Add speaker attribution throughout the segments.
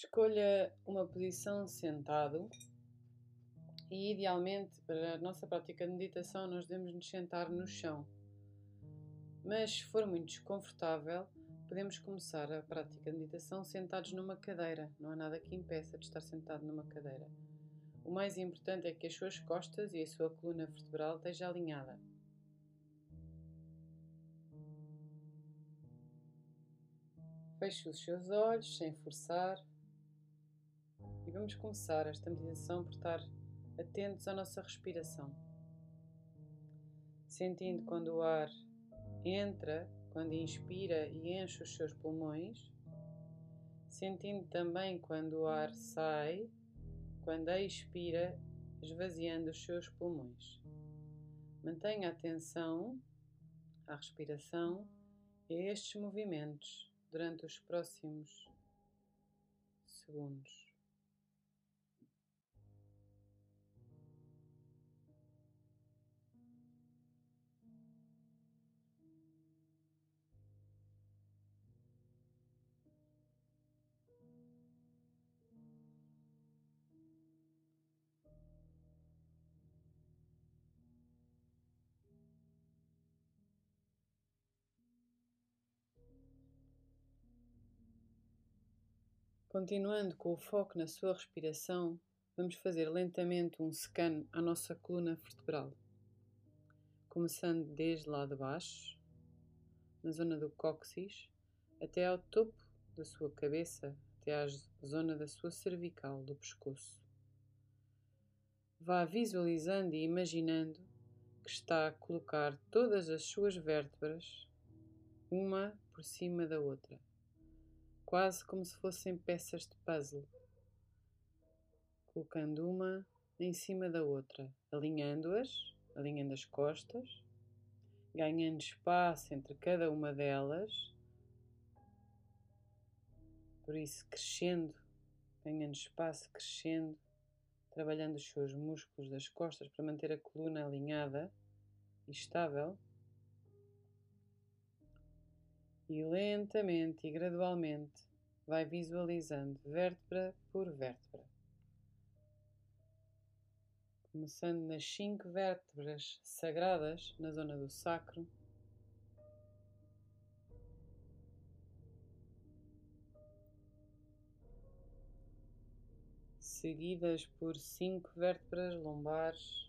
Speaker 1: Escolha uma posição sentado e, idealmente, para a nossa prática de meditação, nós devemos nos sentar no chão. Mas, se for muito desconfortável, podemos começar a prática de meditação sentados numa cadeira. Não há nada que impeça de estar sentado numa cadeira. O mais importante é que as suas costas e a sua coluna vertebral esteja alinhada. Feche os seus olhos sem forçar. E vamos começar esta meditação por estar atentos à nossa respiração. Sentindo quando o ar entra, quando inspira e enche os seus pulmões. Sentindo também quando o ar sai, quando expira, esvaziando os seus pulmões. Mantenha atenção à respiração e a estes movimentos durante os próximos segundos. Continuando com o foco na sua respiração, vamos fazer lentamente um scan à nossa coluna vertebral, começando desde lá de baixo, na zona do cóccix, até ao topo da sua cabeça, até à zona da sua cervical, do pescoço. Vá visualizando e imaginando que está a colocar todas as suas vértebras uma por cima da outra quase como se fossem peças de puzzle, colocando uma em cima da outra, alinhando-as, alinhando as costas, ganhando espaço entre cada uma delas, por isso crescendo, ganhando espaço, crescendo, trabalhando os seus músculos das costas para manter a coluna alinhada e estável. E lentamente e gradualmente vai visualizando vértebra por vértebra. Começando nas cinco vértebras sagradas na zona do sacro. Seguidas por cinco vértebras lombares.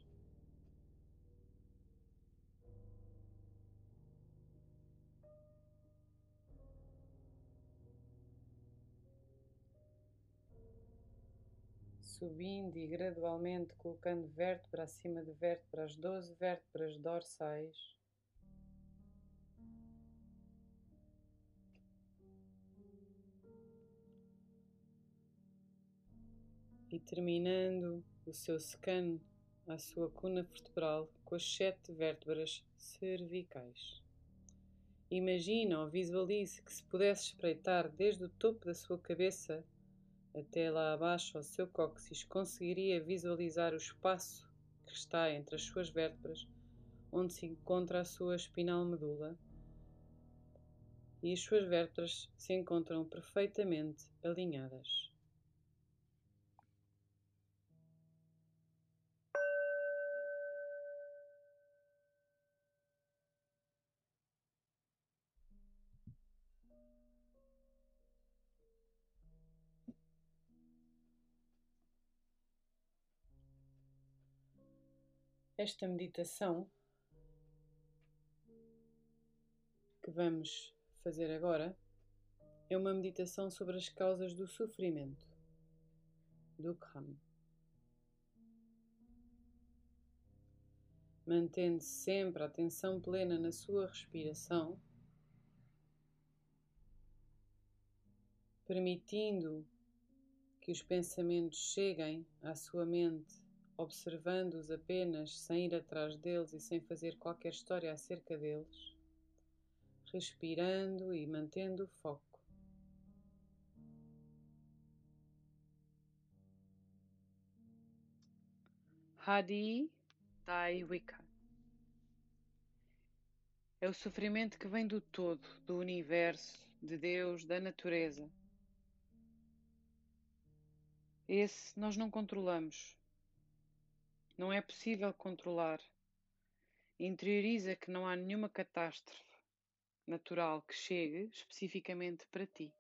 Speaker 1: Subindo e gradualmente colocando vértebra acima de vértebra, as 12 vértebras dorsais. E terminando o seu scan à sua coluna vertebral com as sete vértebras cervicais. Imagina ou visualize que se pudesse espreitar desde o topo da sua cabeça até lá abaixo ao seu cóccix, conseguiria visualizar o espaço que está entre as suas vértebras, onde se encontra a sua espinal medula, e as suas vértebras se encontram perfeitamente alinhadas. Esta meditação que vamos fazer agora é uma meditação sobre as causas do sofrimento, do Kham. Mantendo sempre a atenção plena na sua respiração, permitindo que os pensamentos cheguem à sua mente observando-os apenas sem ir atrás deles e sem fazer qualquer história acerca deles, respirando e mantendo o foco. Hadi Daiwika é o sofrimento que vem do todo, do universo, de Deus, da natureza. Esse nós não controlamos. Não é possível controlar. Interioriza que não há nenhuma catástrofe natural que chegue especificamente para ti,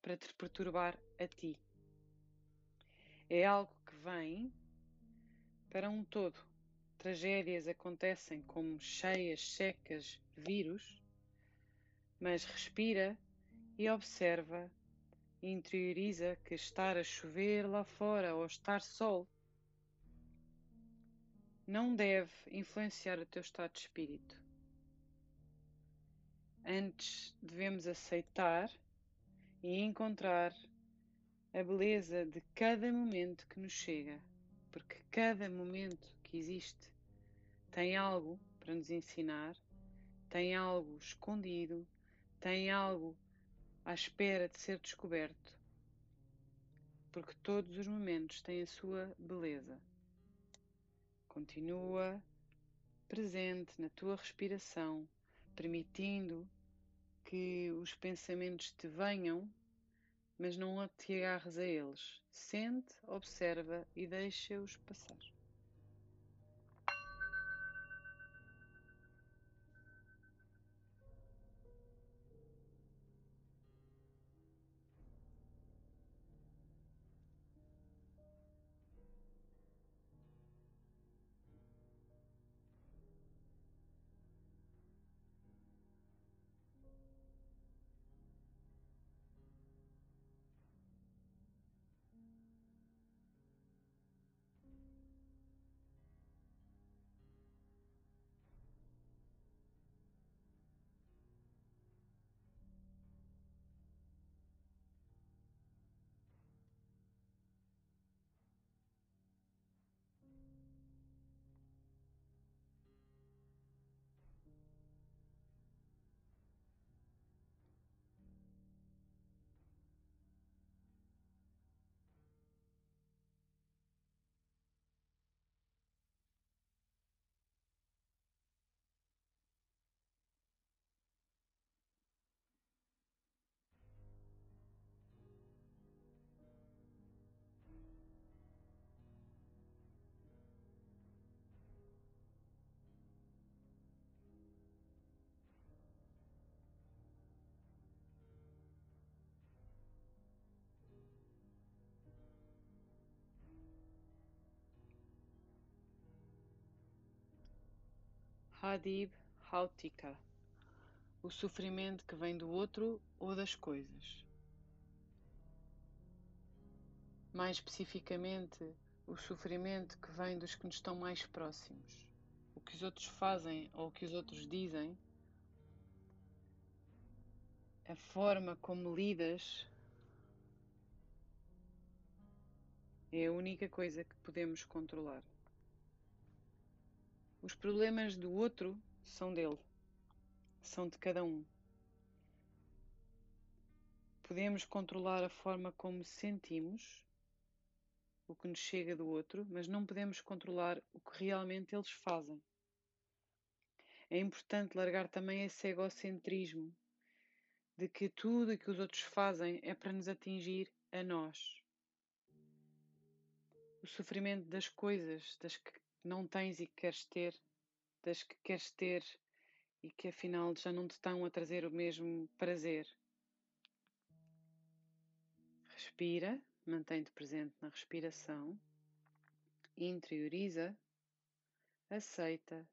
Speaker 1: para te perturbar a ti. É algo que vem para um todo. Tragédias acontecem como cheias, secas, vírus, mas respira e observa interioriza que estar a chover lá fora ou estar sol não deve influenciar o teu estado de espírito. Antes devemos aceitar e encontrar a beleza de cada momento que nos chega, porque cada momento que existe tem algo para nos ensinar, tem algo escondido, tem algo à espera de ser descoberto, porque todos os momentos têm a sua beleza. Continua presente na tua respiração, permitindo que os pensamentos te venham, mas não te agarres a eles. Sente, observa e deixa-os passar. Hadib Hautika o sofrimento que vem do outro ou das coisas. Mais especificamente, o sofrimento que vem dos que nos estão mais próximos. O que os outros fazem ou o que os outros dizem, a forma como lidas é a única coisa que podemos controlar. Os problemas do outro são dele, são de cada um. Podemos controlar a forma como sentimos o que nos chega do outro, mas não podemos controlar o que realmente eles fazem. É importante largar também esse egocentrismo de que tudo o que os outros fazem é para nos atingir a nós. O sofrimento das coisas, das que não tens e que queres ter, das que queres ter e que afinal já não te estão a trazer o mesmo prazer. Respira, mantém-te presente na respiração, interioriza, aceita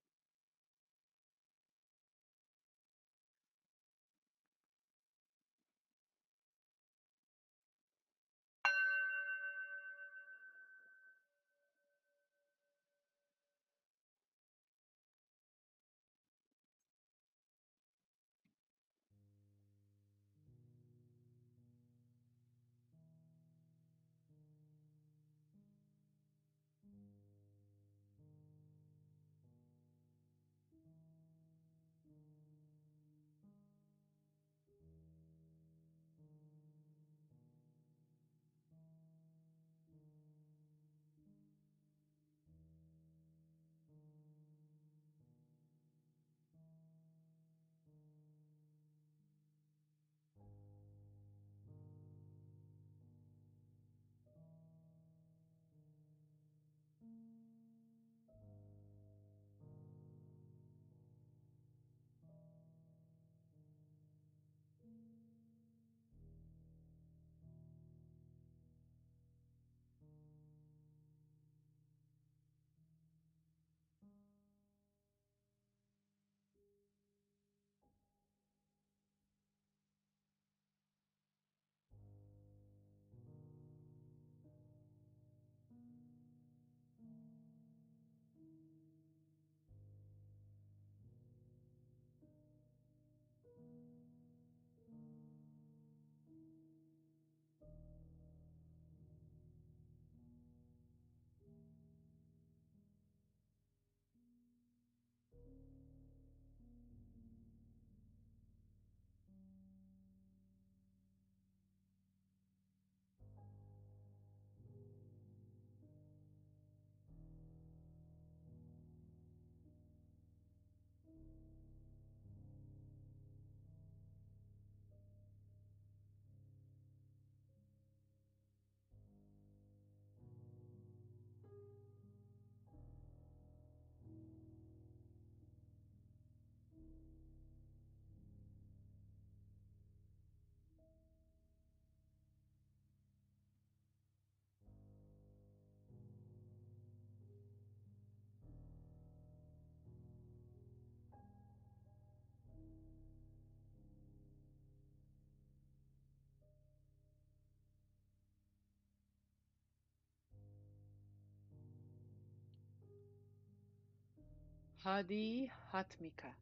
Speaker 1: Hadi Hatmika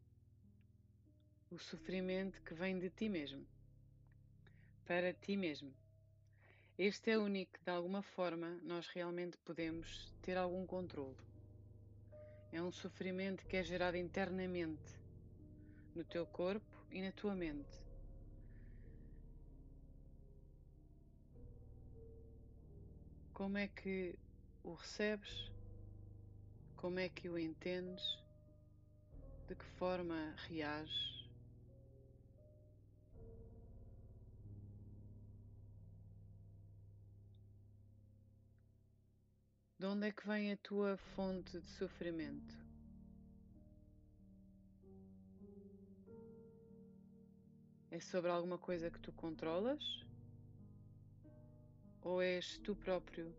Speaker 1: o sofrimento que vem de ti mesmo, para ti mesmo. Este é o único de alguma forma, nós realmente podemos ter algum controle. É um sofrimento que é gerado internamente, no teu corpo e na tua mente. Como é que o recebes? Como é que o entendes? De que forma reages? De onde é que vem a tua fonte de sofrimento? É sobre alguma coisa que tu controlas? Ou és tu próprio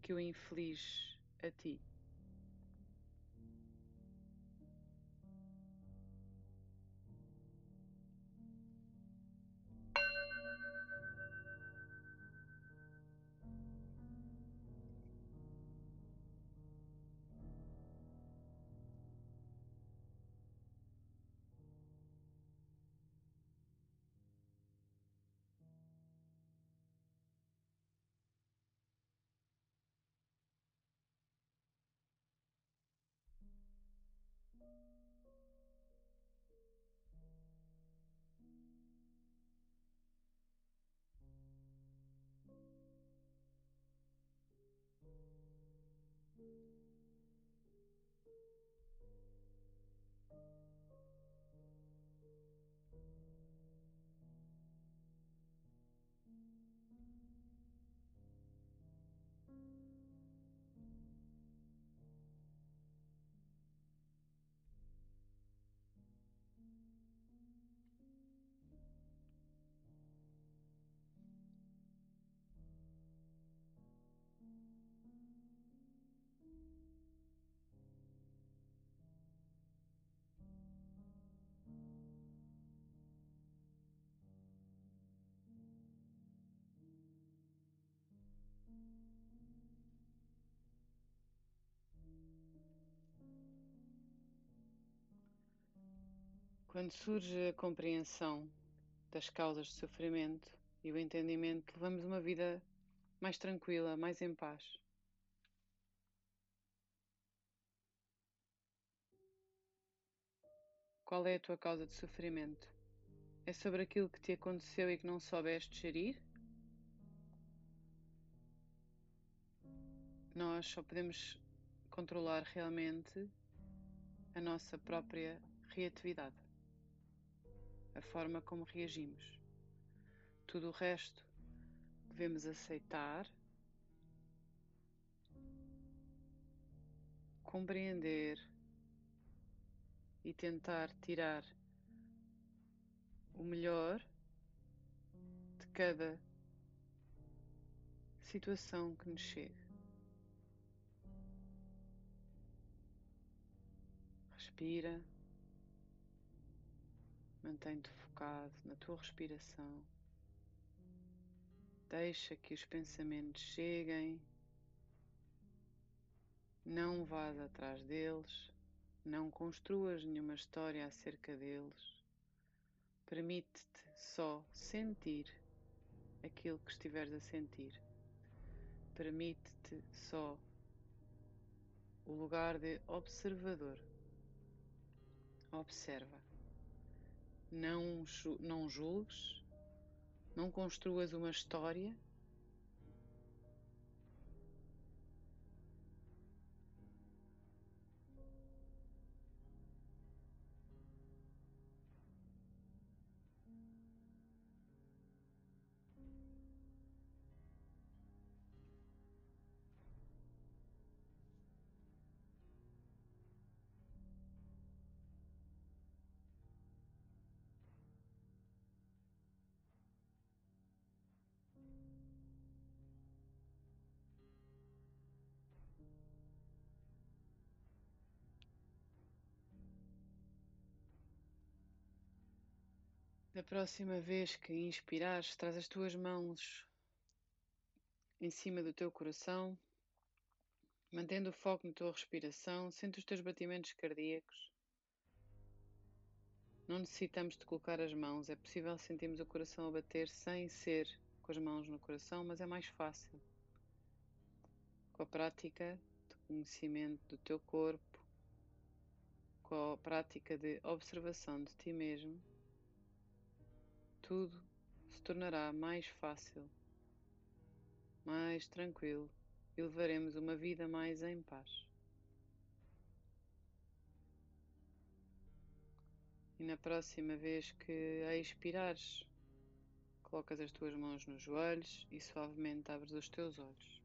Speaker 1: que o inflige a ti? Quando surge a compreensão das causas de sofrimento e o entendimento, levamos uma vida mais tranquila, mais em paz. Qual é a tua causa de sofrimento? É sobre aquilo que te aconteceu e que não soubeste gerir? Nós só podemos controlar realmente a nossa própria reatividade a forma como reagimos. Tudo o resto devemos aceitar, compreender e tentar tirar o melhor de cada situação que nos chega. Respira. Mantém-te focado na tua respiração. Deixa que os pensamentos cheguem. Não vás atrás deles. Não construas nenhuma história acerca deles. Permite-te só sentir aquilo que estiveres a sentir. Permite-te só o lugar de observador. Observa não, não julgues, não construas uma história Da próxima vez que inspirares, traz as tuas mãos em cima do teu coração Mantendo o foco na tua respiração, sente os teus batimentos cardíacos. Não necessitamos de colocar as mãos, é possível sentirmos o coração a bater sem ser com as mãos no coração, mas é mais fácil. Com a prática de conhecimento do teu corpo, com a prática de observação de ti mesmo, tudo se tornará mais fácil, mais tranquilo e levaremos uma vida mais em paz. E na próxima vez que a expirares, colocas as tuas mãos nos joelhos e suavemente abres os teus olhos.